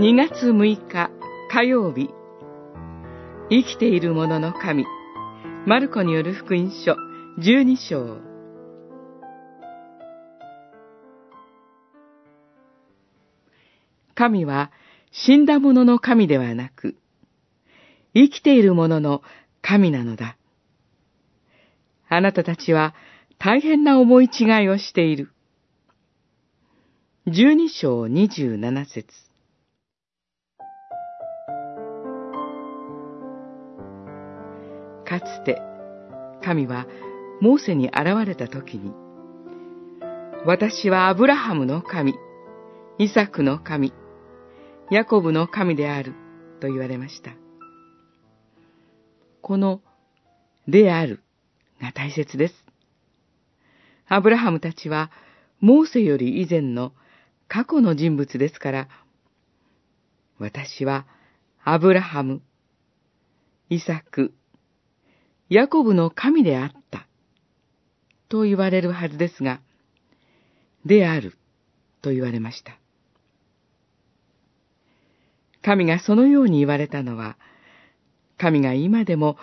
2月6日火曜日生きている者のの神マルコによる福音書12章神は死んだ者の神ではなく生きている者の神なのだ。あなたたちは大変な思い違いをしている。十二章二十七節かつて、神はモーセに現れた時に、私はアブラハムの神、イサクの神、ヤコブの神であると言われました。この、であるが大切です。アブラハムたちは、モーセより以前の過去の人物ですから、私はアブラハム、イサク、ヤコブの神であった、と言われるはずですが、である、と言われました。神がそのように言われたのは、神が今でも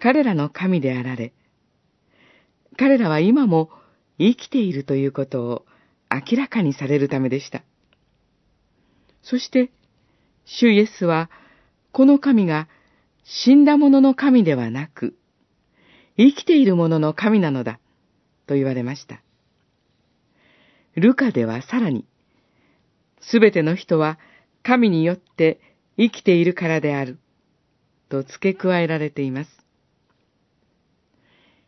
彼らの神であられ、彼らは今も生きているということを明らかにされるためでした。そして、主イエスは、この神が死んだ者の神ではなく、生きている者の神なのだ、と言われました。ルカではさらに、すべての人は神によって生きているからである、と付け加えられています。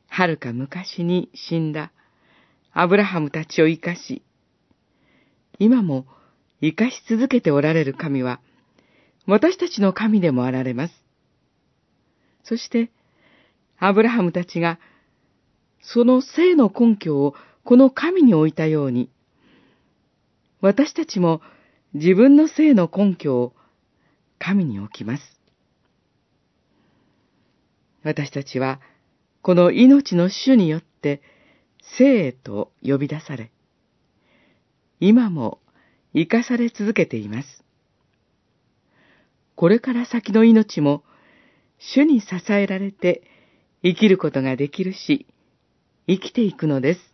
はるか昔に死んだアブラハムたちを生かし、今も生かし続けておられる神は、私たちの神でもあられます。そして、アブラハムたちが、その生の根拠をこの神に置いたように、私たちも自分の生の根拠を神に置きます。私たちは、この命の主によって、生へと呼び出され、今も生かされ続けています。これから先の命も、主に支えられて生きることができるし、生きていくのです。